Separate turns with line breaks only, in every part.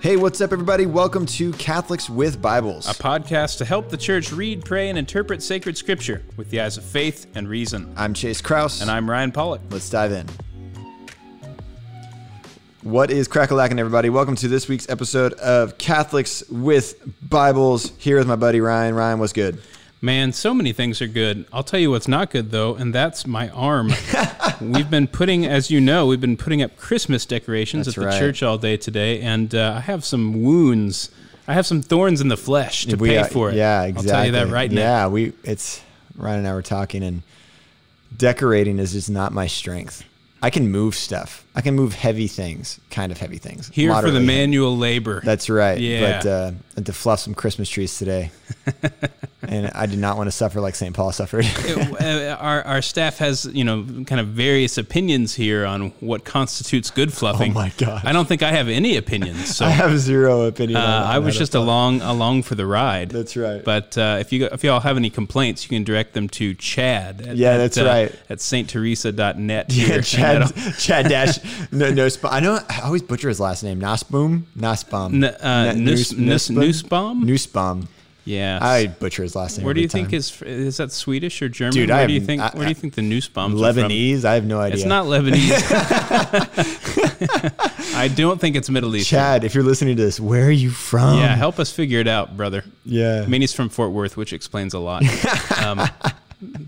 Hey, what's up, everybody? Welcome to Catholics with Bibles.
a podcast to help the church read, pray, and interpret sacred scripture with the eyes of faith and reason.
I'm Chase Kraus.
And I'm Ryan Pollock.
Let's dive in. What is crackalacking, everybody? Welcome to this week's episode of Catholics with Bibles. Here with my buddy Ryan. Ryan, what's good?
Man, so many things are good. I'll tell you what's not good though, and that's my arm. we've been putting, as you know, we've been putting up Christmas decorations
That's
at the
right.
church all day today, and uh, I have some wounds. I have some thorns in the flesh to
We
pay for it.
Yeah, exactly.
I'll tell you that right now.
Yeah, we. It's Ryan and I were talking, and decorating is just not my strength. I can move stuff. I can move heavy things, kind of heavy things.
Here for the manual labor.
That's right.
Yeah.
But uh, I to fluff some Christmas trees today, and I did not want to suffer like St. Paul suffered.
Uh, our, our staff has, you know, kind of various opinions here on what constitutes good fluffing.
Oh my god!
I don't think I have any opinions. So
I have zero opinion.
Uh, I was just along along for the ride.
That's right.
But uh, if you if y'all have any complaints, you can direct them to Chad. At,
Yeah,
at,
that's
uh,
right.
At stteresa.net.
Yeah, Chad, Chad Dash, no, no, I know. I always butcher his last name. Nasboom, Nasbaum,
N- uh, Nus- Nus- Nussbaum?
Nussbaum.
Yeah.
I butcher his last name.
where do you think is is that Swedish or German?
Dude,
where
I
do you think
I-
where do you think the from?
Lebanese? I have no idea.
It's not Lebanese. I don't think it's Middle Eastern.
Chad. If you're listening to this, where are you from?
Yeah, help us figure it out, brother.
yeah.
I mean, he's from Fort Worth, which explains a lot. Um,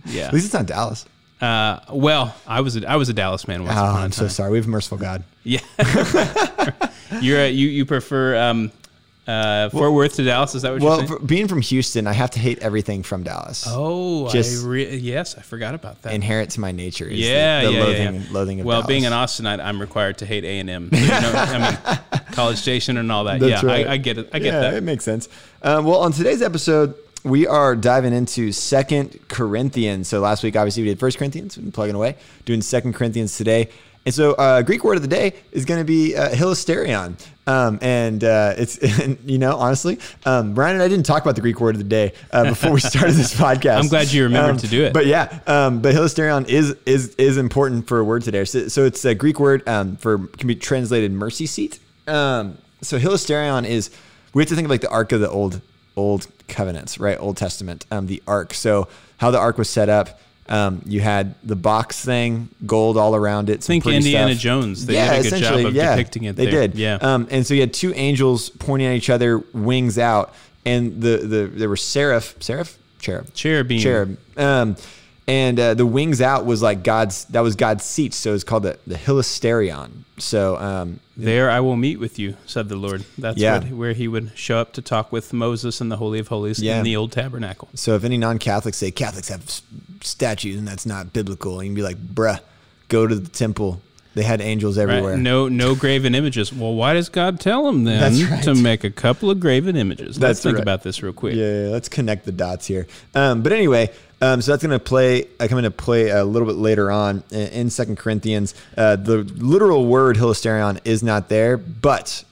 yeah.
At least it's not Dallas.
Uh, well, I was a, I was a Dallas man once
Oh, I'm so sorry. We have a merciful God.
Yeah. You're a, you you prefer um, uh, Fort Worth to Dallas? Is that what
Well,
you're saying?
being from Houston, I have to hate everything from Dallas.
oh,
just-
I re- yes, I forgot about that.
Inherent to my nature is the-
yeah,
the,
yeah,
loathing,
yeah, yeah.
loathing of
well,
Dallas.
being an Austinite, I'm required to hate A and M. So, you know, I mean, College Station and all that.
That's
yeah,
right.
I, I get it. I get
yeah,
that.
it makes sense. Um, well, on today's episode, we are diving into Second Corinthians. So last week, obviously, we did First Corinthians, we've been plugging away, doing Second Corinthians today. And so, uh, Greek word of the day is going to be uh, hilasterion. Um, and uh, it's, you know, honestly, um, Brian and I didn't talk about the Greek word of the day uh, before we started this podcast.
I'm glad you remembered
Um,
to do it.
But yeah, um, but hilasterion is is is important for a word today. So, so it's a Greek word um, for can be translated mercy seat. Um, so hilasterion is we have to think of like the ark of the old old covenants, right? Old Testament, um, the ark. So how the ark was set up. Um, you had the box thing, gold all around it.
Think Indiana
stuff.
Jones. They did a good job of
yeah,
depicting it
They
there.
did.
Yeah.
Um, and so you had two angels pointing at each other, wings out, and the the there were seraph, seraph, cherub,
Cherubim.
cherub. Um, and uh, the wings out was like God's. That was God's seat. So it's called the the hilasterion. So um,
There I will meet with you, said the Lord. That's
Yeah.
what, where he would show up to talk with Moses in the Holy of Holies
Yeah.
in the old tabernacle.
so if any non-Catholics say Catholics have statues and that's not biblical, you can be like, bruh, go to the temple. They had angels
Right?
everywhere.
No, no graven images. Well, why does God tell them then
right.
to make a couple of graven images? Let's think
right.
about this real quick.
Yeah, yeah, let's connect the dots here. Um, but anyway, um, so that's going to play. I come into play a little bit later on in, in Second Corinthians. Uh, the literal word hilasterion is not there, but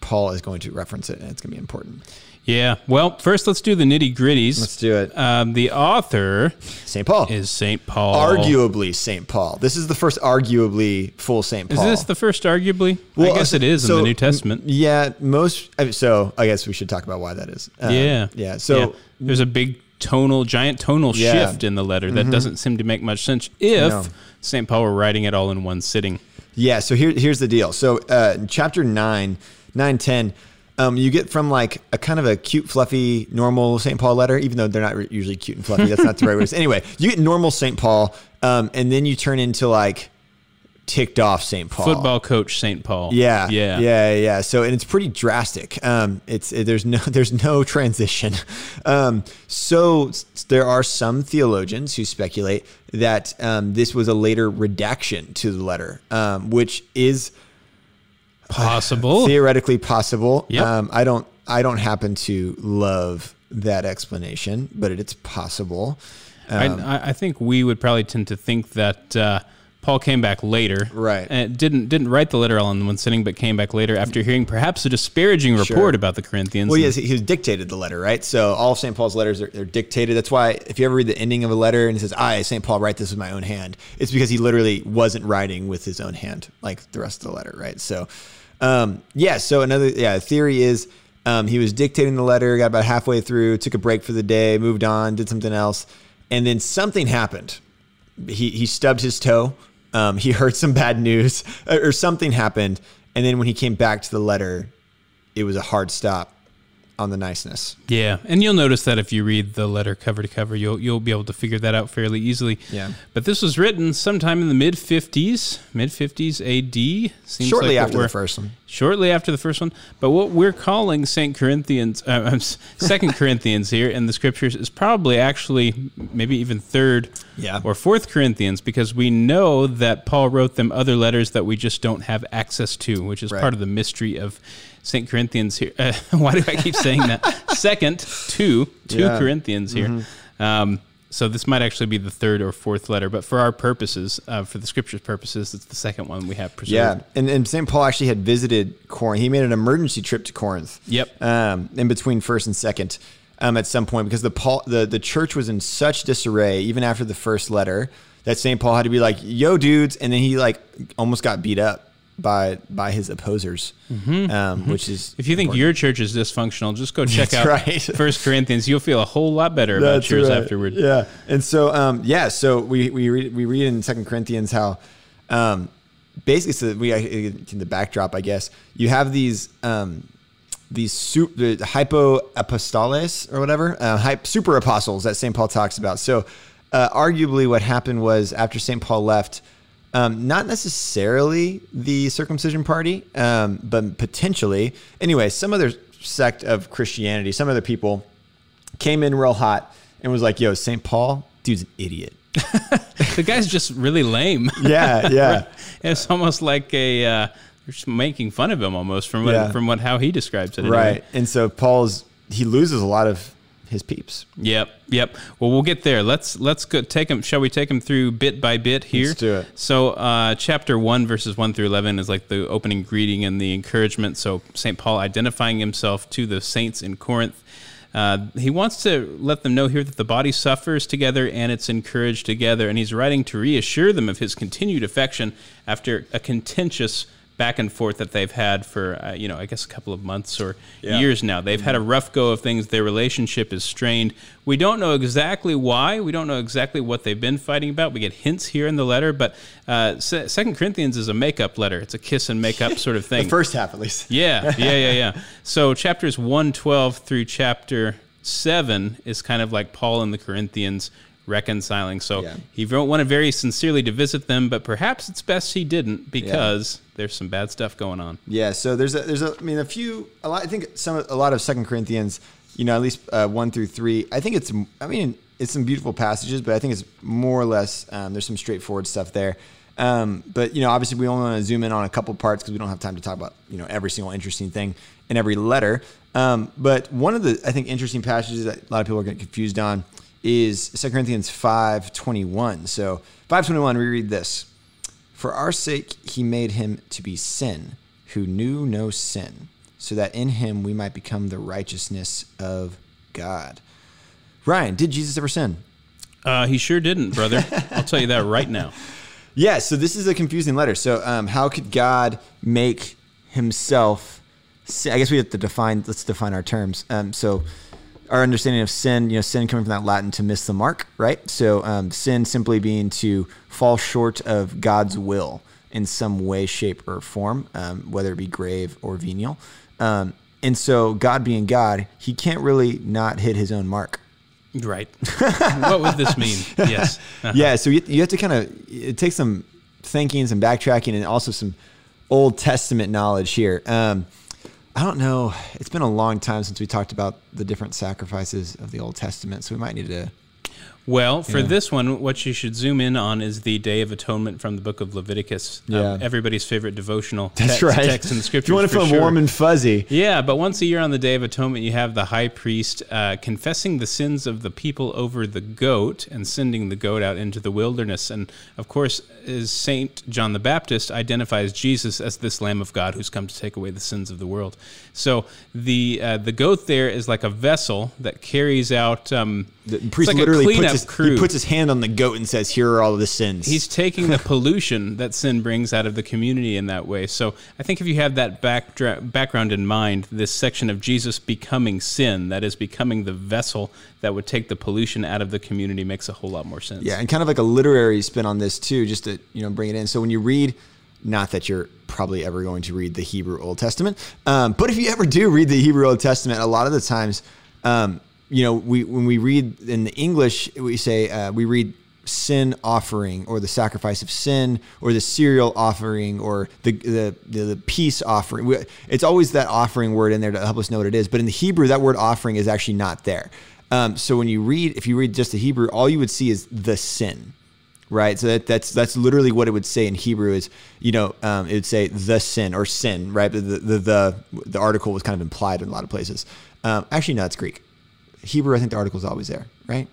Paul is going to reference it, and it's going to be important.
Yeah. Well, first let's do the nitty gritties.
Let's do it.
Um, the author
Saint Paul,
is Saint Paul.
arguably Saint Paul. This is the first arguably full Saint
Is this the first? Arguably,
Well,
I guess
so-
it is
so,
in the New Testament.
Yeah, most. I mean, So I guess we should talk about why that is. Uh,
yeah.
yeah. So
there's a big tonal, giant tonal
Yeah. Mm-hmm.
shift in the letter that doesn't seem to make much sense if
No.
Saint Paul were writing it all in one sitting.
Yeah, so here, here's the deal. So uh, chapter 9, 9, 10, um, you get from like a kind of a cute, fluffy, normal St. Paul letter, even though they're not usually cute and fluffy. That's not the right word. Anyway, you get normal St. Paul, um, and then you turn into like ticked off St. Paul.
Football coach Saint Paul.
Yeah,
Yeah.
yeah, yeah. So and it's pretty drastic. Um, it's it, there's no there's no transition. Um, so there are some theologians who speculate that um, this was a later redaction to the letter, um, which is
Possible.
theoretically possible.
Yep.
Um, I don't I don't happen to love that explanation, but it, it's possible. Um,
I, I- I think we would probably tend to think that uh, Paul came back later,
Right.
And didn't didn't write the letter all in one sitting, but came back later after hearing perhaps a disparaging report
Sure.
about the Corinthians.
Well, yes, he was dictated the letter, right? So all of St. Paul's letters are they're dictated. That's why if you ever read the ending of a letter and it says, "I, St. Paul, write this with my own hand," it's because he literally wasn't writing with his own hand like the rest of the letter, right? So, Um, yeah. So another yeah theory is um, he was dictating the letter, got about halfway through, took a break for the day, moved on, did something else, and then something happened. He he stubbed his toe. Um, he heard some bad news, or something happened, and then when he came back to the letter, it was a hard stop on the niceness.
Yeah, and you'll notice that if you read the letter cover to cover, you'll you'll be able to figure that out fairly easily.
Yeah.
But this was written sometime in the mid fifties, mid fifties A.D. Seems
Shortly
like
after the first one.
Shortly after the first one, but what we're calling Saint Corinthians, uh, Second Corinthians here in the scriptures is probably actually maybe even third
Yeah.
or fourth Corinthians because we know that Paul wrote them other letters that we just don't have access to, which is
Right.
part of the mystery of Saint Corinthians here. Uh, why do I keep saying that? Second, two, two
Yeah.
Corinthians here. Um, so this might actually be the third or fourth letter, but for our purposes, uh, for the scriptures purposes, it's the second one we have preserved.
Yeah, and, and St. Paul actually had visited Corinth. He made an emergency trip to Corinth.
Yep.
Um, in between first and second, um, at some point because the Paul the the church was in such disarray even after the first letter that St. Paul had to be like, "Yo, dudes," and then he like almost got beat up by by his opposers, um, which is
Mm-hmm. If you think your church is dysfunctional, just go check
That's
out
right.
First Corinthians. You'll feel a whole lot better about
That's
yours
right.
afterward.
Yeah, and so um, yeah, so we we read we read in Second Corinthians how um, basically so we in the backdrop, I guess you have these um, these su- the hypo apostoles or whatever uh, super apostles that Saint Paul talks about. So uh, arguably, what happened was after Saint Paul left. Um, not necessarily the circumcision party, um, but potentially. Anyway, some other sect of Christianity, some other people came in real hot and was like, "Yo, St. Paul, dude's an idiot."
The guy's just really lame.
Yeah, yeah,
it's almost like a uh, you're just making fun of him almost from what,
Yeah.
from what how he describes it. anyway.
right. And so Paul's he loses a lot of his peeps.
Yep, yep. Well, we'll get there. Let's let's go take him. Shall we take him through bit by bit here?
Let's do it.
So, uh, chapter one, verses one through eleven, is like the opening greeting and the encouragement. So, Saint Paul identifying himself to the saints in Corinth. Uh, he wants to let them know here that the body suffers together and it's encouraged together, and he's writing to reassure them of his continued affection after a contentious back and forth that they've had for uh, you know I guess a couple of months or
Yeah.
years now. They've had a rough go of things. Their relationship is strained. We don't know exactly why. We don't know exactly what they've been fighting about. We get hints here in the letter, but uh, Second Corinthians is a makeup letter. It's a kiss and makeup sort of thing.
The first half, at least.
Yeah, yeah, yeah, yeah. So chapters 112 through chapter 7 is kind of like Paul and the Corinthians reconciling. So
Yeah.
he wanted very sincerely to visit them, but perhaps it's best he didn't because there's some bad stuff going on.
Yeah. So there's a there's a I mean a few a lot I think some a lot of Second Corinthians, you know, at least uh, one through three. I think it's I mean it's some beautiful passages, but I think it's more or less um, there's some straightforward stuff there. Um, but you know, obviously, we only want to zoom in on a couple parts because we don't have time to talk about you know every single interesting thing in every letter. Um, but one of the I think interesting passages that a lot of people are getting confused on is 2 Corinthians five twenty one. So five twenty one, we read this: For our sake, he made him to be sin, who knew no sin, so that in him we might become the righteousness of God. Ryan, did Jesus ever sin?
Uh, he sure didn't, brother. I'll tell you that right now.
Yeah, so this is a confusing letter. So, um, how could God make himself? Sin? I guess we have to define. Let's define our terms. Um, so, our understanding of sin, you know, sin coming from that Latin to miss the mark, right? So, um, sin simply being to fall short of God's will in some way, shape, or form, um, whether it be grave or venial. Um, and so, God being God, He can't really not hit His own mark.
Right. what would this mean? Yes. Uh-huh.
yeah so you, you have to kind of it takes some thinking some backtracking and also some old testament knowledge here um, i don't know. It's been a long time since we talked about the different sacrifices of the old testament so we might need to
Well, for
Yeah.
this one, what you should zoom in on is the Day of Atonement from the book of Leviticus. um, everybody's favorite devotional
that's
text,
right
text in the scripture.
you want to feel
sure.
warm and fuzzy
Yeah, but once a year on the Day of Atonement, you have the high priest uh, confessing the sins of the people over the goat and sending the goat out into the wilderness. And of course, is Saint John the Baptist identifies Jesus as this Lamb of God who's come to take away the sins of the world. So the uh, the goat there is like a vessel that carries out. Um,
the priest
like
literally puts his,
crew.
he puts his hand on the goat and says, "Here are all of the sins."
He's taking the pollution that sin brings out of the community in that way. So I think if you have that backdra- background in mind, this section of Jesus becoming sin, that is becoming the vessel that would take the pollution out of the community, makes a whole lot more sense.
Yeah, and kind of like a literary spin on this too, just to you know bring it in. So when you read, not that you're probably ever going to read the Hebrew Old Testament, um, but if you ever do read the Hebrew Old Testament, a lot of the times, um, you know, we when we read in the English, we say uh, we read sin offering or the sacrifice of sin or the cereal offering or the the, the, the peace offering. It's always that offering word in there to help us know what it is. But in the Hebrew, that word offering is actually not there. Um, so when you read, if you read just the Hebrew, all you would see is the sin right? So that, that's that's literally what it would say in Hebrew is you know um, it would say the sin or sin, right? But the the the, the article was kind of implied in a lot of places. Um, actually, no, it's Greek. Hebrew, I think the article is always there, right?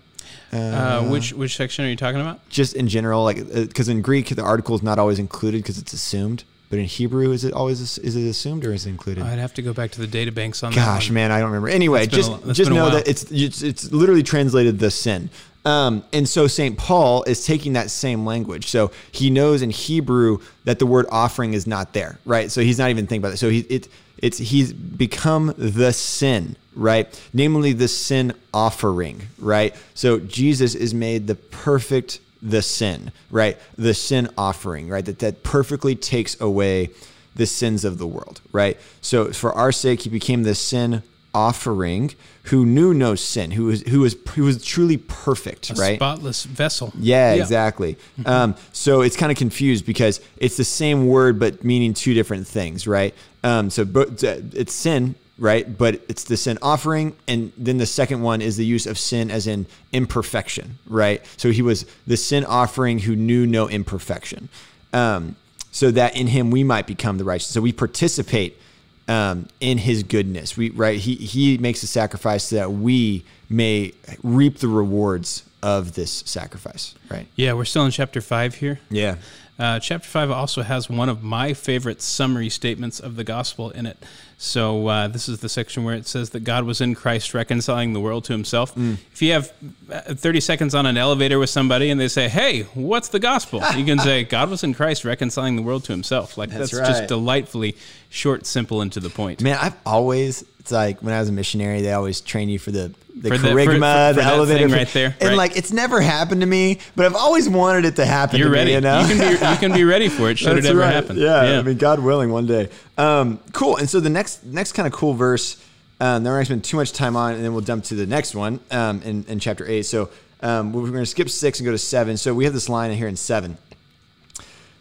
Uh, which which section are you talking about?
Just in general, like because in Greek the article is not always included because it's assumed. But in Hebrew, is it always is it assumed or is it included?
I'd have to go back to the data banks on
Gosh, man, I don't remember. Anyway, just
a-
just know that it's, it's it's literally translated the sin. Um, and so St. Paul is taking that same language. So he knows in Hebrew that the word offering is not there, right? So he's not even thinking about it. So he it it's he's become the sin, right? Namely the sin offering, right? So Jesus is made the perfect the sin, right? The sin offering, right? That that perfectly takes away the sins of the world, right? So for our sake, he became the sin offering who knew no sin, who was who was who was truly perfect,
A
right?
spotless vessel.
Yeah, exactly. Um, so it's kind of confused because it's the same word but meaning two different things, right? Um, so but it's sin, right? But it's the sin offering, and then the second one is the use of sin as in imperfection, right? So he was the sin offering who knew no imperfection, um, so that in him we might become the righteous. So we participate um, in his goodness. We right he he makes a sacrifice so that we may reap the rewards of this sacrifice. Right.
Yeah, we're still in chapter five here.
Yeah.
Uh, chapter 5 also has one of my favorite summary statements of the gospel in it. So, uh, this is the section where it says that God was in Christ reconciling the world to himself.
Mm.
If you have uh, 30 seconds on an elevator with somebody and they say, Hey, what's the gospel? You can say, God was in Christ reconciling the world to himself. Like, that's,
That's
just delightfully short, simple, and to the point.
Man, I've always it's like when I was a missionary, they always train you for the the
For the- for-
charisma,
for-
the elevator
thing right there,
and
right.
like it's never happened to me, but I've always wanted it to happen.
You're
to
ready.
Me, you know,
you, can be, you can be ready for it should it ever
right.
happen.
Yeah, I mean, God willing, one day. Um, cool. And so the next next kind of cool verse, um, that we're not spend too much time on, and then we'll jump to the next one um, in, in chapter eight. So um, we're going to skip six and go to seven. So we have this line in here in seven.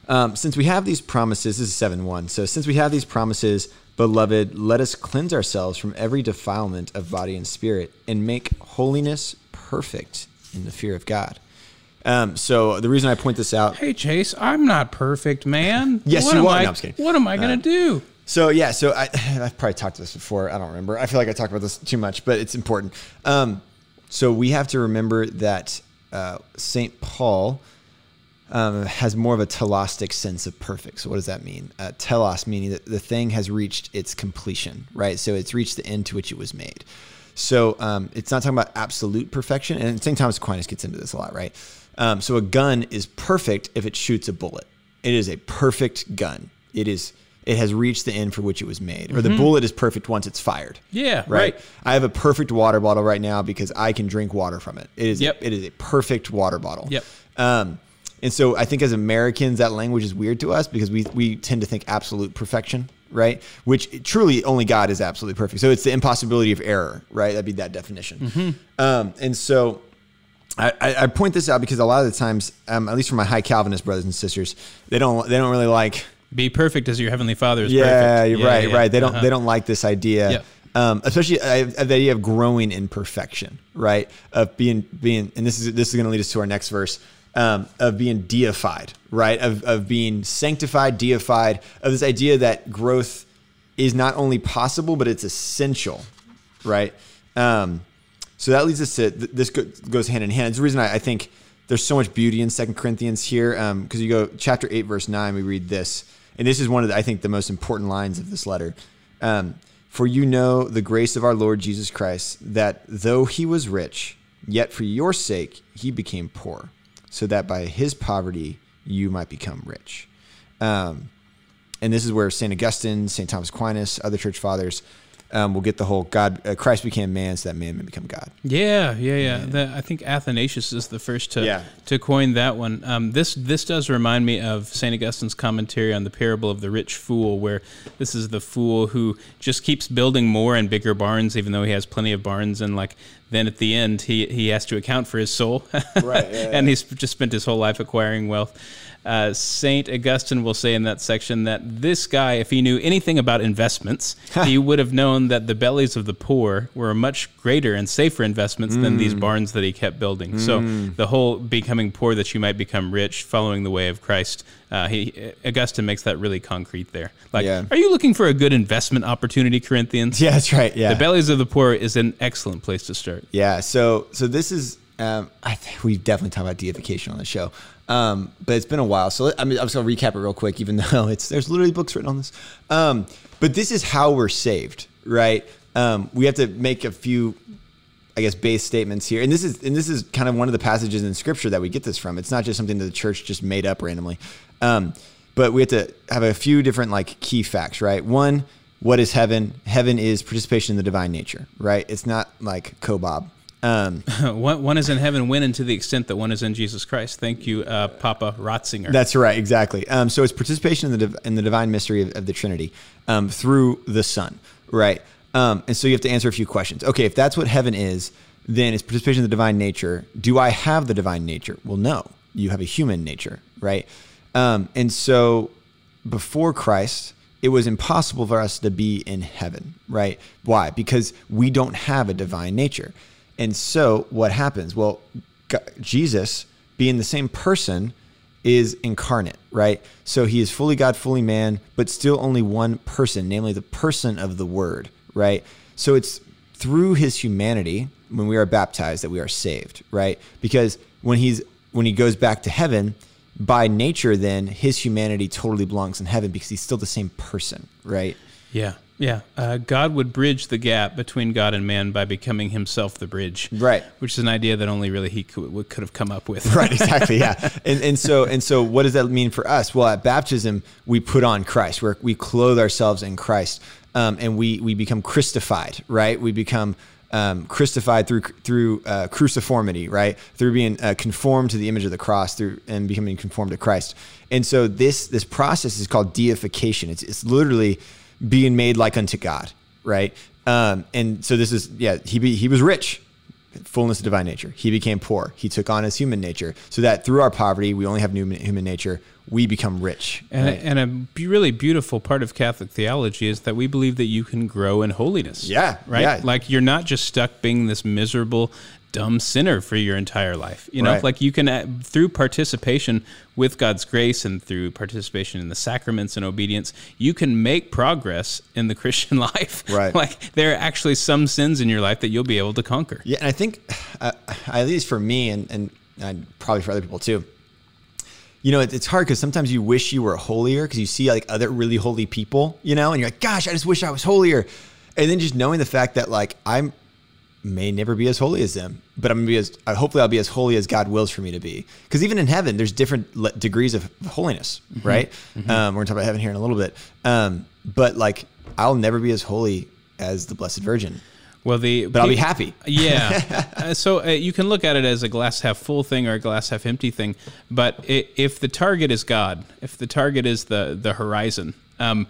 Um, since we have these promises, this is 7 1. So, since we have these promises, beloved, let us cleanse ourselves from every defilement of body and spirit and make holiness perfect in the fear of God. Um, so, the reason I point this out
Hey, Chase, I'm not perfect, man.
Yes,
what
you
am
are.
I,
No, I'm just kidding.
What am I going to do?
So yeah, so I, I've probably talked to this before. I don't remember. I feel like I talked about this too much, but it's important. Um, so we have to remember that uh, Saint Paul um, has more of a telostic sense of perfect. So what does that mean? Uh, telos meaning that the thing has reached its completion, right? So it's reached the end to which it was made. So um, it's not talking about absolute perfection. And St. Thomas Aquinas gets into this a lot, right? Um, so a gun is perfect if it shoots a bullet. It is a perfect gun. It is. It has reached the end for which it was made, or the bullet is perfect once it's fired.
Yeah,
right.
right.
I have a perfect water bottle right now because I can drink water from it. It is.
Yep.
It is a perfect water bottle.
Yep.
Um, and so I think as Americans, that language is weird to us because we, we tend to think absolute perfection, right? Which truly only God is absolutely perfect. So it's the impossibility of error, right? That'd be that definition. Um, and so I, I point this out because a lot of the times, um, at least for my high Calvinist brothers and sisters, they don't they don't really like
Be perfect as your heavenly Father is
yeah,
perfect.
you're right,
yeah.
right. They don't
Uh-huh.
they don't like this idea.
Yep.
Um, especially uh, the idea of growing in perfection, right? Of being being, and this is this is going to lead us to our next verse. Um, of being deified, right? Of of being sanctified, deified. Of this idea that growth is not only possible but it's essential, right? Um, so that leads us to this goes hand in hand. It's the reason I, I think there's so much beauty in Second Corinthians here because you go chapter eight verse nine. We read this, and this is one of the, I think the most important lines of this letter. Um, For you know the grace of our Lord Jesus Christ, that though he was rich, Yet for your sake he became poor, so that by his poverty you might become rich. Um, and this is where St. Augustine, St. Thomas Aquinas, other church fathers um, will get the whole God, uh, Christ became man so that man may become God.
Yeah, yeah, yeah. The, I think Athanasius is the first to
Yeah.
to coin that one. Um, this this does remind me of Saint Augustine's commentary on the parable of the rich fool, where this is the fool who just keeps building more and bigger barns, even though he has plenty of barns, and like then at the end he he has to account for his soul,
Right, yeah,
and he's just spent his whole life acquiring wealth. Uh, Saint Augustine will say in that section that this guy, if he knew anything about investments, he would have known that the bellies of the poor were much greater and safer investments than these
Mm.
barns that he kept building. So the whole becoming poor that you might become rich, following the way of Christ, uh, he Augustine makes that really concrete there. Like,
Yeah.
are you looking for a good investment opportunity, Corinthians?
Yeah, that's right. Yeah.
The bellies of the poor is an excellent place to start.
Yeah. So so this is um, I think we've definitely talked about deification on the show, um, but it's been a while. So I mean, I'm just gonna recap it real quick, even though it's there's literally books written on this. Um, but this is how we're saved, right? Um, we have to make a few, I guess, base statements here, and this is and this is kind of one of the passages in Scripture that we get this from. It's not just something that the church just made up randomly. Um, but we have to have a few different like key facts, right? One, what is heaven? Heaven is participation in the divine nature, right? It's not like Kobob. Um,
one, one is in heaven, when and to the extent that one is in Jesus Christ. Thank you, uh, Papa Ratzinger.
That's right, exactly. Um, so it's participation in the div- in the divine mystery of, of the Trinity um, through the Son, right? Um, and so you have to answer a few questions. Okay, if that's what heaven is, then it's participation in the divine nature. Do I have the divine nature? Well, no. You have a human nature, right? Um, and so before Christ, it was impossible for us to be in heaven, right? Why? Because we don't have a divine nature. And so what happens? Well, G- Jesus, being the same person, is incarnate, right? So he is fully God, fully man, but still only one person, namely the person of the Word, right? So it's through his humanity when we are baptized that we are saved, right? Because when he's when he goes back to heaven, by nature, then his humanity totally belongs in heaven because he's still the same person, right?
Yeah, yeah. Uh, God would bridge the gap between God and man by becoming himself the bridge.
Right.
Which is an idea that only really he could, could have come up with.
right exactly yeah and, and so and so what does that mean for us well at baptism we put on christ We're, we clothe ourselves in christ um, and we we become christified right we become um, christified through through uh, cruciformity right through being uh, conformed to the image of the cross through and becoming conformed to christ and so this this process is called deification it's, it's literally being made like unto god right um, and so this is yeah he be, he was rich fullness of divine nature. He became poor. He took on his human nature, so that through our poverty, we only have new human nature. We become rich.
And,
right?
and a really beautiful part of Catholic theology is that we believe that you can grow in holiness.
Yeah,
Right?
yeah.
Like you're not just stuck being this miserable, dumb sinner for your entire life. You know,
Right.
like you can, through participation with God's grace and through participation in the sacraments and obedience, you can make progress in the Christian life.
Right.
like there are actually some sins in your life that you'll be able to conquer.
Yeah, and I think, uh, at least for me, and, and and probably for other people too, you know, it, it's hard because sometimes you wish you were holier because you see like other really holy people, you know, and you're like, gosh, I just wish I was holier. And then just knowing the fact that like I'm may never be as holy as them, but I'm gonna be as uh, hopefully I'll be as holy as God wills for me to be. Because even in heaven, there's different le- degrees of holiness, right? Um, we're gonna talk about heaven here in a little bit, um, but like I'll never be as holy as the Blessed Virgin,
Well, the
but I'll be happy.
Yeah. Uh, so uh, you can look at it as a glass half full thing or a glass half empty thing. But i if the target is God, if the target is the the horizon, um,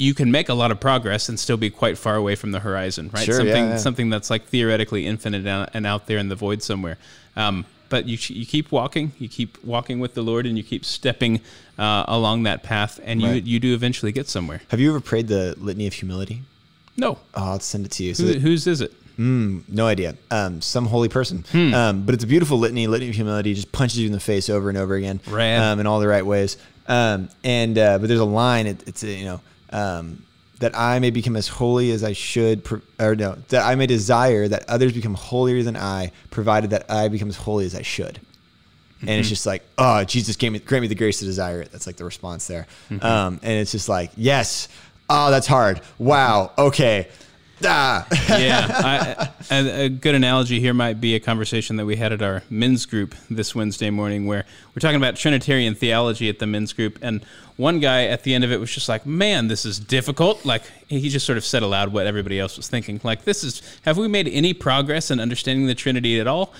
you can make a lot of progress and still be quite far away from the horizon, right?
Sure,
something
yeah, yeah.
something that's like theoretically infinite and out there in the void somewhere. Um, but you you keep walking, you keep walking with the Lord, and you keep stepping uh, along that path, and
Right.
you you do eventually get somewhere.
Have you ever prayed the Litany of Humility?
No,
Oh, I'll send it to you. So
Who, whose is it?
Mm, no idea. Um, some holy person.
Hmm.
Um, but it's a beautiful litany. Litany of humility just punches you in the face over and over again. Um, in all the right ways. Um, and uh, but there's a line. It, it's you know um, that I may become as holy as I should, or no, that I may desire that others become holier than I, provided that I become as holy as I should. And
Mm-hmm.
it's just like, oh, Jesus gave me, grant me the grace to desire it. That's like the response there.
Mm-hmm.
Um, and it's just like, yes, oh, that's hard. Wow, okay. Ah.
yeah, I, a, a good analogy here might be a conversation that we had at our men's group this Wednesday morning, where we're talking about Trinitarian theology at the men's group, and one guy at the end of it was just like, "Man, this is difficult." Like he just sort of said aloud what everybody else was thinking. Like, this is have we made any progress in understanding the Trinity at all?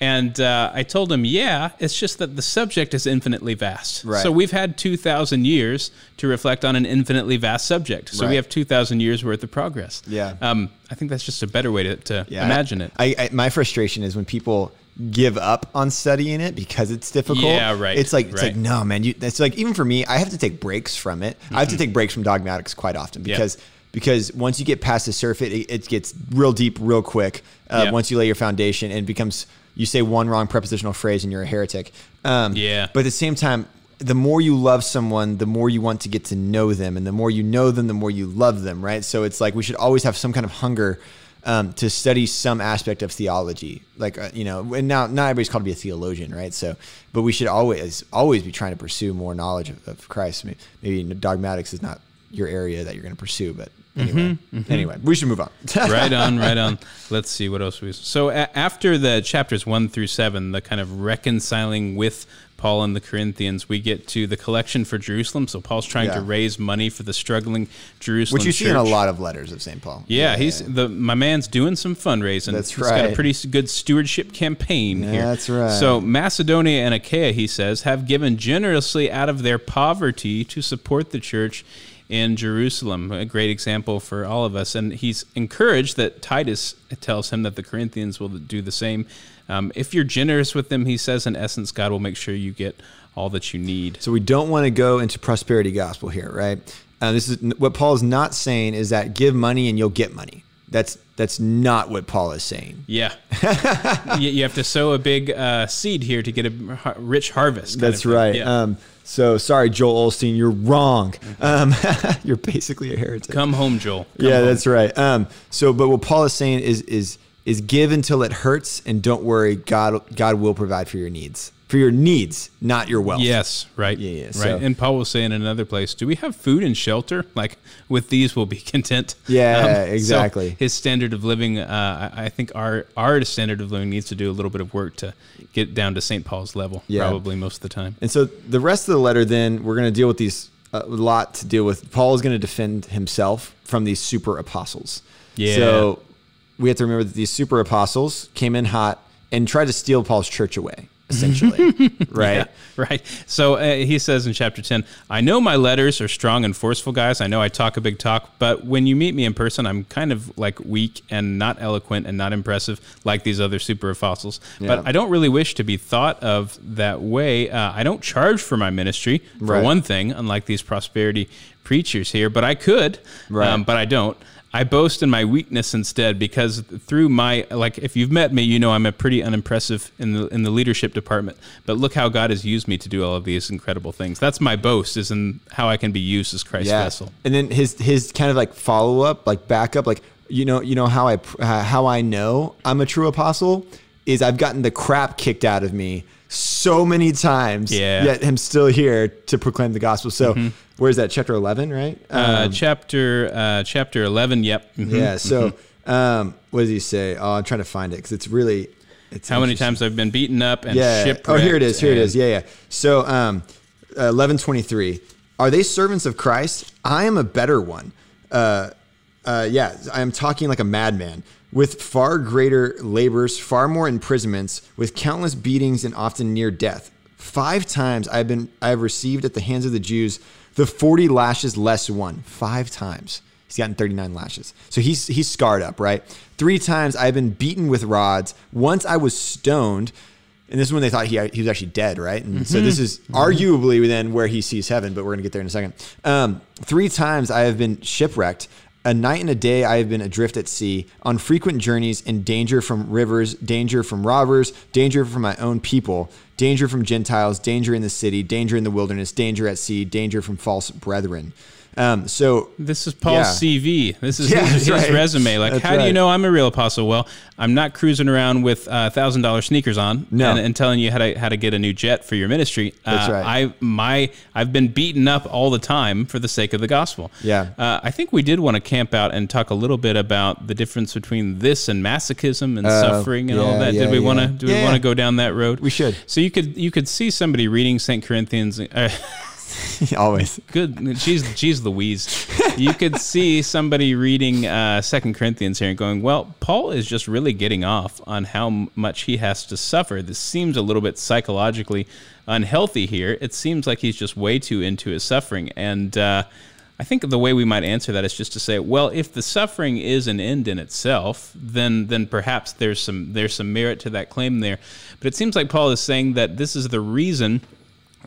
And uh, I told him, yeah, it's just that the subject is infinitely vast.
Right.
So we've had 2,000 years to reflect on an infinitely vast subject. So
Right.
we have 2,000 years worth of progress.
Yeah.
Um, I think that's just a better way to, to
Yeah.
imagine it.
I, I, my frustration is when people give up on studying it because it's difficult.
Yeah, right,
It's like it's
right.
like no, man. You, it's like even for me, I have to take breaks from it. I have to take breaks from dogmatics quite often
Mm-hmm.
Because because once you get past the surface, it, it gets real deep, real quick. Uh. Once you lay your foundation, and it becomes you say one wrong prepositional phrase and you're a heretic. Um,
Yeah.
But at the same time. The more you love someone, the more you want to get to know them, and the more you know them, the more you love them, right? So it's like we should always have some kind of hunger um, to study some aspect of theology. Like uh, you know, and now not everybody's called to be a theologian, right? So, but we should always always be trying to pursue more knowledge of, of Christ. Maybe, maybe dogmatics is not your area that you're going to pursue, but Mm-hmm. anyway, mm-hmm. Mm-hmm. anyway, we should move on.
right on, right on. Let's see what else we. So a- after the chapters one through seven, the kind of reconciling with Paul and the Corinthians, we get to the collection for Jerusalem. So Paul's trying to raise money for the struggling Jerusalem.
Which you see in a lot of letters of St. Paul.
Yeah, he's the my man's doing some fundraising.
That's right.
He's got a pretty good stewardship campaign here.
That's right.
So Macedonia and Achaia, he says, have given generously out of their poverty to support the church in Jerusalem. A great example for all of us. And he's encouraged that Titus tells him that the Corinthians will do the same. Um, if you're generous with them, he says, in essence, God will make sure you get all that you need.
So we don't want to go into prosperity gospel here, right? Uh, this is what Paul is not saying is that give money and you'll get money. That's that's not what Paul is saying.
Yeah, you, you have to sow a big uh, seed here to get a rich harvest.
That's right.
Yeah.
Um, so sorry, Joel Osteen, you're wrong. Um, you're basically a heretic.
Come home, Joel. Come
yeah,
home.
that's right. Um, so, but what Paul is saying is is is give until it hurts, and don't worry, God God will provide for your needs, for your needs, not your wealth.
Yes, right.
Yeah, yeah,
right.
so-
and Paul will say in another place, "Do we have food and shelter? Like with these, we'll be content."
Yeah,
so
exactly.
his standard of living, uh, I I think our our standard of living needs to do a little bit of work to get down to St. Paul's level.
Yeah.
Probably most of the time.
And so the rest of the letter, then we're going to deal with these a lot to deal with. Paul is going to defend himself from these super apostles.
Yeah.
So we have to remember that these super apostles came in hot and tried to steal Paul's church away, essentially. right.
Yeah, right. So uh, he says in chapter 10, I know my letters are strong and forceful, guys. I know I talk a big talk, but when you meet me in person, I'm kind of like weak and not eloquent and not impressive like these other super apostles.
Yeah.
But I don't really wish to be thought of that way. Uh, I don't charge for my ministry, for
Right.
one thing, unlike these prosperity preachers here, but I could,
Right.
um, but I don't. I boast in my weakness instead because through my like if you've met me you know I'm a pretty unimpressive in the in the leadership department but look how God has used me to do all of these incredible things that's my boast is in how I can be used as Christ's
Yeah.
vessel
And then his his kind of like follow up, like backup, like you know you know how I uh, how I know I'm a true apostle is I've gotten the crap kicked out of me so many times.
Yeah. Mm-hmm.
Yet I'm still here to proclaim the gospel. So where's that? Chapter 11, right?
uh,
Um,
chapter uh, chapter 11 yep Mhm.
Yeah. So, um, what does he say? Oh, I'm trying to find it because it's really. It's
how many times I've been beaten up and
Yeah. Oh, here it is. Here it
and-
is. Yeah, yeah. So, um, eleven twenty three. Are they servants of Christ? I am a better one. Uh, uh, yeah, I am talking like a madman. With far greater labors, far more imprisonments, with countless beatings and often near death. Five times I have been I have received at the hands of the Jews the forty lashes less one. Five times. He's gotten 39 lashes. So he's he's scarred up, right? Three times I've been beaten with rods. Once I was stoned. And this is when they thought he, he was actually dead, right? And so this is arguably then where he sees heaven, but we're going to get there in a second. Um, three times I have been shipwrecked. A night and a day I have been adrift at sea, on frequent journeys, in danger from rivers, danger from robbers, danger from my own people, danger from Gentiles, danger in the city, danger in the wilderness, danger at sea, danger from false brethren. Um, so
This is Paul's
Yeah.
CV. This is
Yeah,
his, his
right.
resume. Like,
That's
how do you know I'm a real apostle? Well, I'm not cruising around with uh, thousand dollar sneakers on
No.
and, and telling you how to how to get a new jet for your ministry.
That's
uh,
right.
I my I've been beaten up all the time for the sake of the gospel.
Yeah.
Uh, I think we did want to camp out and talk a little bit about the difference between this and masochism and
Oh,
suffering and all
yeah,
that.
yeah,
did we want to do we want to go down that road?
We should.
So you could you could see somebody reading Saint Corinthians.
Always.
Good. She's she's Louise. You could see somebody reading uh, Second Corinthians here and going, "Well, Paul is just really getting off on how much he has to suffer. This seems a little bit psychologically unhealthy here. It seems like he's just way too into his suffering." And uh, I think the way we might answer that is just to say, "Well, if the suffering is an end in itself, then then perhaps there's some there's some merit to that claim there." But it seems like Paul is saying that this is the reason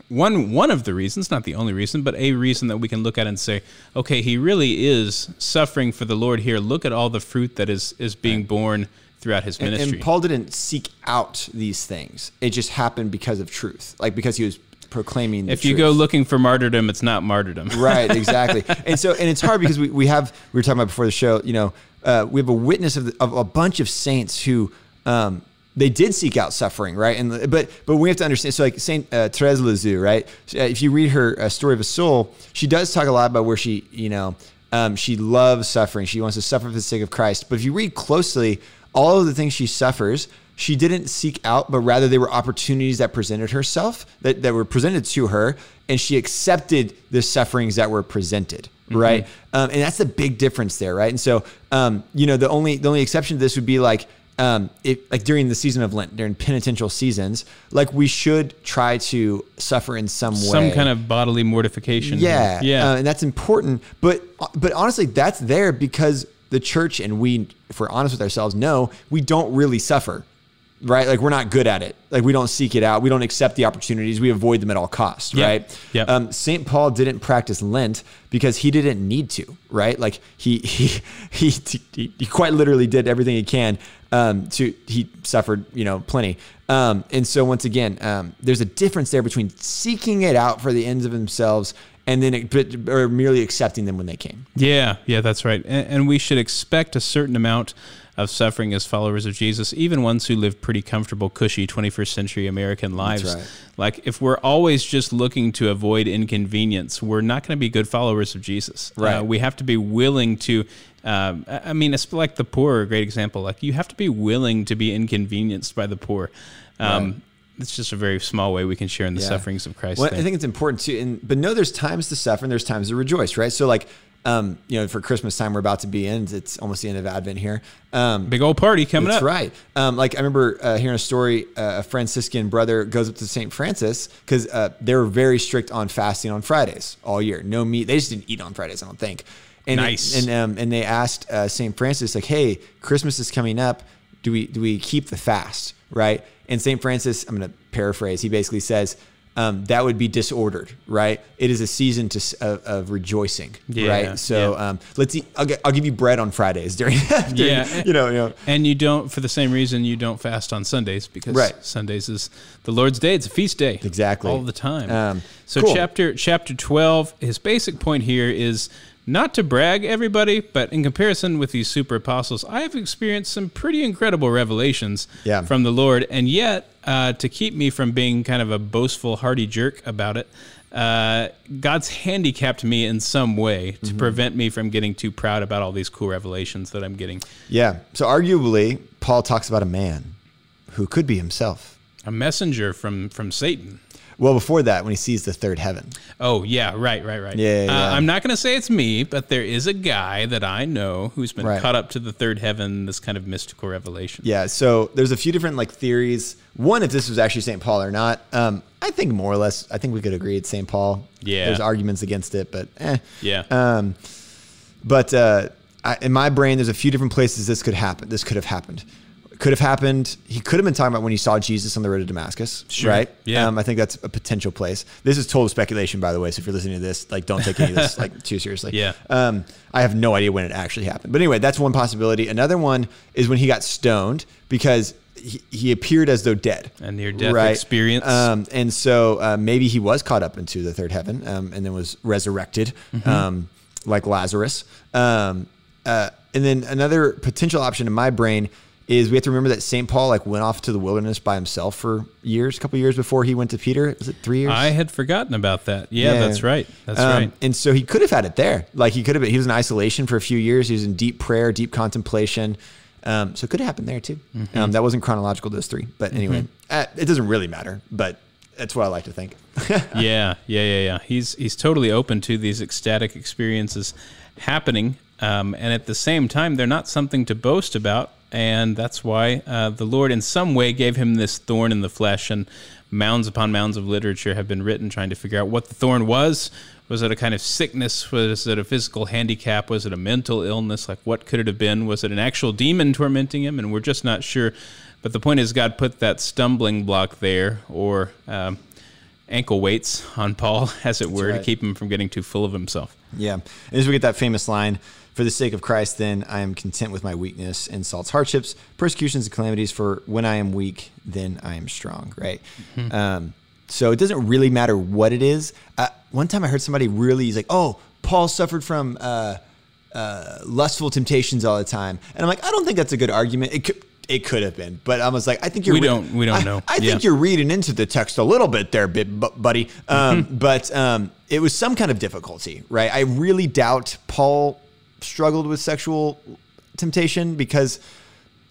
one one of the reasons, not the only reason, but a reason that we can look at and say, okay, he really is suffering for the Lord here. Look at all the fruit that is is being born throughout his
And,
ministry.
and Paul didn't seek out these things. It just happened because of truth, like because he was proclaiming. The
if you
truth.
go looking for martyrdom, it's not martyrdom.
right exactly and so and it's hard because we, we have we were talking about before the show you know uh, we have a witness of, the, of a bunch of saints who um, they did seek out suffering right? And but but we have to understand so like saint uh, therese lisieux right? Uh, if you read her uh, story of a soul she does talk a lot about where she you know um, she loves suffering. She wants to suffer for the sake of christ. But if you read closely all of the things she suffers she didn't seek out, but rather they were opportunities that presented herself, that, that were presented to her, and she accepted the sufferings that were presented, right? Um, and that's the big difference there, right? And so, um, you know, the only the only exception to this would be like, um, if, like during the season of Lent, during penitential seasons, like we should try to suffer in some way,
Some kind of bodily mortification.
yeah,
Yeah.
uh, and that's important. But but honestly, that's there because the church and we, if we're honest with ourselves, know we don't really suffer, right? Like we're not good at it. Like we don't seek it out. We don't accept the opportunities. We avoid them at all costs,
Yep.
right?
Yep.
Um, Saint Paul didn't practice Lent because he didn't need to, right? Like he he he he, he quite literally did everything he can um, to he suffered, you know, plenty. Um, and so once again, um, there's a difference there between seeking it out for the ends of themselves and then it, but, or merely accepting them when they came.
Yeah, yeah, that's right. And, and we should expect a certain amount of suffering as followers of Jesus, even ones who live pretty comfortable, cushy 21st century American lives.
right.
Like, if we're always just looking to avoid inconvenience, we're not going to be good followers of Jesus.
Right.
Uh, we have to be willing to. Um, I mean, it's like the poor are a great example. Like, you have to be willing to be inconvenienced by the poor. Um,
Right.
It's just a very small way we can share in the
Yeah.
sufferings of Christ.
Well,
there.
I think it's important too, and but no, there's times to suffer and there's times to rejoice, right? So like, um, you know, for Christmas time we're about to be in, it's almost the end of Advent here. Um,
Big old party coming
That's
up.
right. Um, like I remember uh, hearing a story. Uh, a Franciscan brother goes up to St. Francis because uh, they were very strict on fasting on Fridays all year. No meat. They just didn't eat on Fridays. I don't think. And
Nice.
and um, and they asked uh, St. Francis like, "Hey, Christmas is coming up. Do we do we keep the fast?" Right. And St. Francis, I'm going to paraphrase. He basically says. Um, that would be disordered, right? It is a season to of, of rejoicing,
Yeah,
right? So
yeah.
um, let's eat. I'll, get, I'll give you bread on Fridays during, during
Yeah.
you know, you know,
And you don't, for the same reason, you don't fast on Sundays because
Right.
Sundays is the Lord's day. It's a feast day.
Exactly.
All the time.
Um,
so
cool.
chapter chapter twelve, his basic point here is not to brag everybody, but in comparison with these super apostles, I have experienced some pretty incredible revelations
Yeah.
from the Lord, and yet uh, to keep me from being kind of a boastful, hardy jerk about it. Uh, God's handicapped me in some way to
Mm-hmm.
prevent me from getting too proud about all these cool revelations that I'm getting.
Yeah. So arguably, Paul talks about a man who could be himself.
A messenger from from Satan.
Well, before that, when he sees the third heaven.
Oh yeah, right, right, right.
Yeah, yeah,
Uh,
yeah.
I'm not going to say it's me, but there is a guy that I know who's been
Right.
caught up to the third heaven. This kind of mystical revelation.
Yeah. So there's a few different like theories. One, if this was actually St. Paul or not. Um, I think more or less, I think we could agree it's St. Paul.
Yeah.
There's arguments against it, but eh.
Yeah.
Um, but uh, I, in my brain, there's a few different places this could happen. This could have happened. Could have happened. He could have been talking about when he saw Jesus on the road to Damascus,
Sure.
right?
Yeah.
Um, I think that's a potential place. This is total speculation, by the way. So if you're listening to this, like, don't take any of this like too seriously.
Yeah.
Um, I have no idea when it actually happened. But anyway, that's one possibility. Another one is when he got stoned because he, he appeared as though dead.
A near-death experience.
Um, and so uh, maybe he was caught up into the third heaven um, and then was resurrected,
Mm-hmm.
um, like Lazarus. Um, uh, and then another potential option in my brain is we have to remember that St. Paul like went off to the wilderness by himself for years, a couple years before he went to Peter. Was it three years?
I had forgotten about that. Yeah,
Yeah.
that's right. That's
Um,
right.
And so he could have had it there. Like he could have been, he was in isolation for a few years. He was in deep prayer, deep contemplation. Um, so it could have happened there too.
Mm-hmm.
Um, that wasn't chronological, to those three. But anyway, uh, it doesn't really matter. But that's what I like to think.
yeah, yeah, yeah, yeah. He's he's totally open to these ecstatic experiences happening, um, and at the same time, they're not something to boast about, and that's why uh, the Lord, in some way, gave him this thorn in the flesh. And mounds upon mounds of literature have been written trying to figure out what the thorn was. Was it a kind of sickness? Was it a physical handicap? Was it a mental illness? Like, what could it have been? Was it an actual demon tormenting him? And we're just not sure. But the point is, God put that stumbling block there, or um, ankle weights on Paul, as it were, to keep him from getting too full of himself.
yeah. And as we get that famous line, for the sake of Christ, then I am content with my weakness, insults, hardships, persecutions, and calamities. For when I am weak, then I am strong. Right.
Mm-hmm.
Um, so it doesn't really matter what it is. Uh, one time I heard somebody really, he's like, oh, Paul suffered from uh, uh, lustful temptations all the time. And I'm like, I don't think that's a good argument. It could, it could have been, but I was like, I think you're.
We
re-
don't- we don't
I-
know.
I
Yeah.
think you're reading into the text a little bit there, buddy. Um,
Mm-hmm.
but um, it was some kind of difficulty, right? I really doubt Paul struggled with sexual temptation because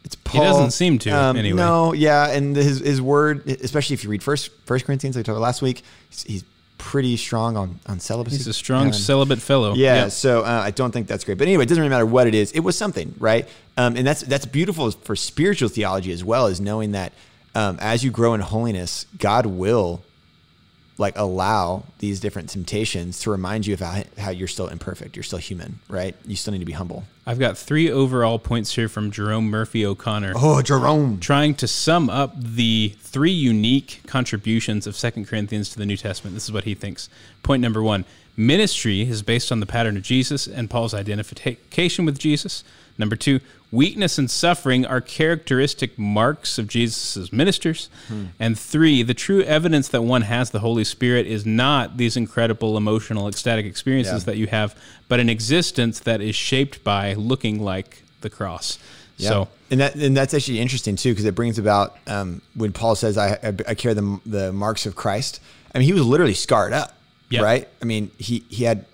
it's Paul.
He doesn't seem to, anyway.
No, yeah, and his his word, especially if you read First First Corinthians, like I talked about last week, he's, he's pretty strong on on celibacy.
He's a strong
Um,
celibate fellow.
yeah, so uh, I don't think that's great. But anyway, it doesn't really matter what it is. It was something, right? Um, and that's that's beautiful for spiritual theology as well, is knowing that um, as you grow in holiness, God will like allow these different temptations to remind you of how, how you're still imperfect. You're still human, right? You still need to be humble.
I've got three overall points here from Jerome Murphy O'Connor.
Oh, Jerome.
Trying to sum up the three unique contributions of Second Corinthians to the New Testament. This is what he thinks. Point number one ministry is based on the pattern of Jesus and Paul's identification with Jesus. Number two, weakness and suffering are characteristic marks of Jesus' ministers. And three, the true evidence that one has the Holy Spirit is not these incredible emotional, ecstatic experiences
Yeah.
that you have, but an existence that is shaped by looking like the cross.
Yeah.
So,
and that and that's actually interesting too because it brings about um, when Paul says I, I, I carry the the marks of Christ. I mean, he was literally scarred up,
Yeah.
right? I mean, he he had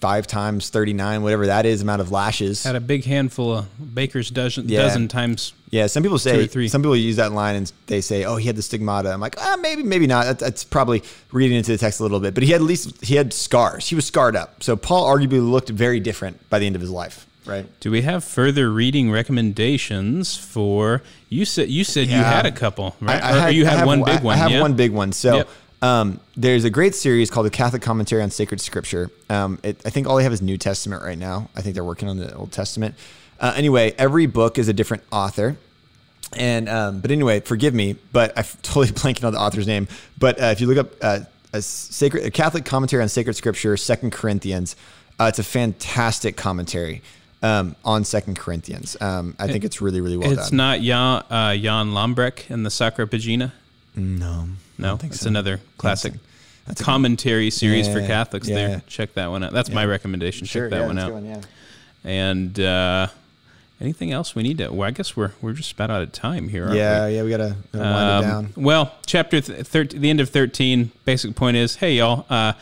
five times thirty nine, whatever that is, amount of lashes.
had a big handful of baker's dozen,
Yeah.
dozen times.
Yeah, some people say
three.
some people use that line and they say, "Oh, he had the stigmata." I'm like, ah, maybe, maybe not. That, that's probably reading into the text a little bit, but he had at least he had scars. He was scarred up. So Paul arguably looked very different by the end of his life, right?
Do we have further reading recommendations for you? Said you said you had a couple, right?
I, I
or
had,
you
I
had one big one.
I have
yeah?
one big one. So
Yep.
Um, there's a great series called the Catholic Commentary on Sacred Scripture. Um, it, I think all they have is New Testament right now. I think they're working on the Old Testament. Uh, anyway, every book is a different author. And um, but anyway, forgive me, but I'm totally blanking on the author's name. But uh, if you look up uh, a sacred a Catholic commentary on sacred scripture, Second Corinthians, uh, it's a fantastic commentary um, on Second Corinthians. Um, I think it's really really well
It's
done.
not Jan, uh, Jan Lambrecht and the Sacra Pagina.
no,
No,
think
it's
so.
another classic
That's a-
commentary series for Catholics.
yeah.
There, check that one out. That's my recommendation.
sure,
check that
yeah,
one out.
one, yeah.
And uh, anything else we need to? Well, I guess we're we're just about out of time here. Aren't
Yeah,
we?
yeah, we gotta, gotta wind it
Um,
down.
Well, chapter th- 13, the end of 13, basic point is hey, y'all, uh,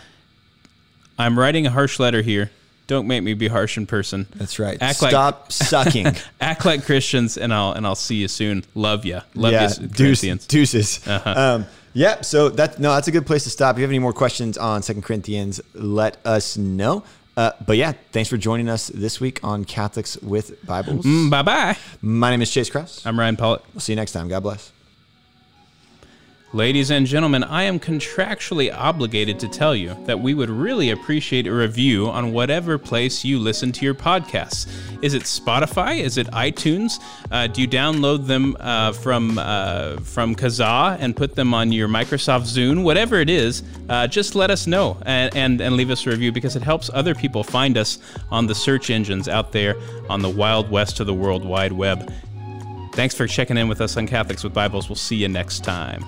I'm writing a harsh letter here. Don't make me be harsh in person.
That's right.
Act like-
Stop sucking.
Act like Christians, and I'll and I'll see you soon. Love ya. Love
yeah,
you,
deuce,
Corinthians.
deuces.
Uh-huh.
Um, yeah, so that no, that's a good place to stop. If you have any more questions on Second Corinthians, let us know. Uh, but yeah, thanks for joining us this week on Catholics with Bibles.
Bye bye.
My name is Chase Krause.
I'm Ryan Pollitt.
We'll see you next time. God bless.
Ladies and gentlemen, I am contractually obligated to tell you that we would really appreciate a review on whatever place you listen to your podcasts. Is it Spotify? Is it iTunes? Uh, do you download them uh, from uh, from Kazaa and put them on your Microsoft Zune? Whatever it is, uh, just let us know and, and and leave us a review because it helps other people find us on the search engines out there on the wild west of the World Wide Web. Thanks for checking in with us on Catholics with Bibles. We'll see you next time.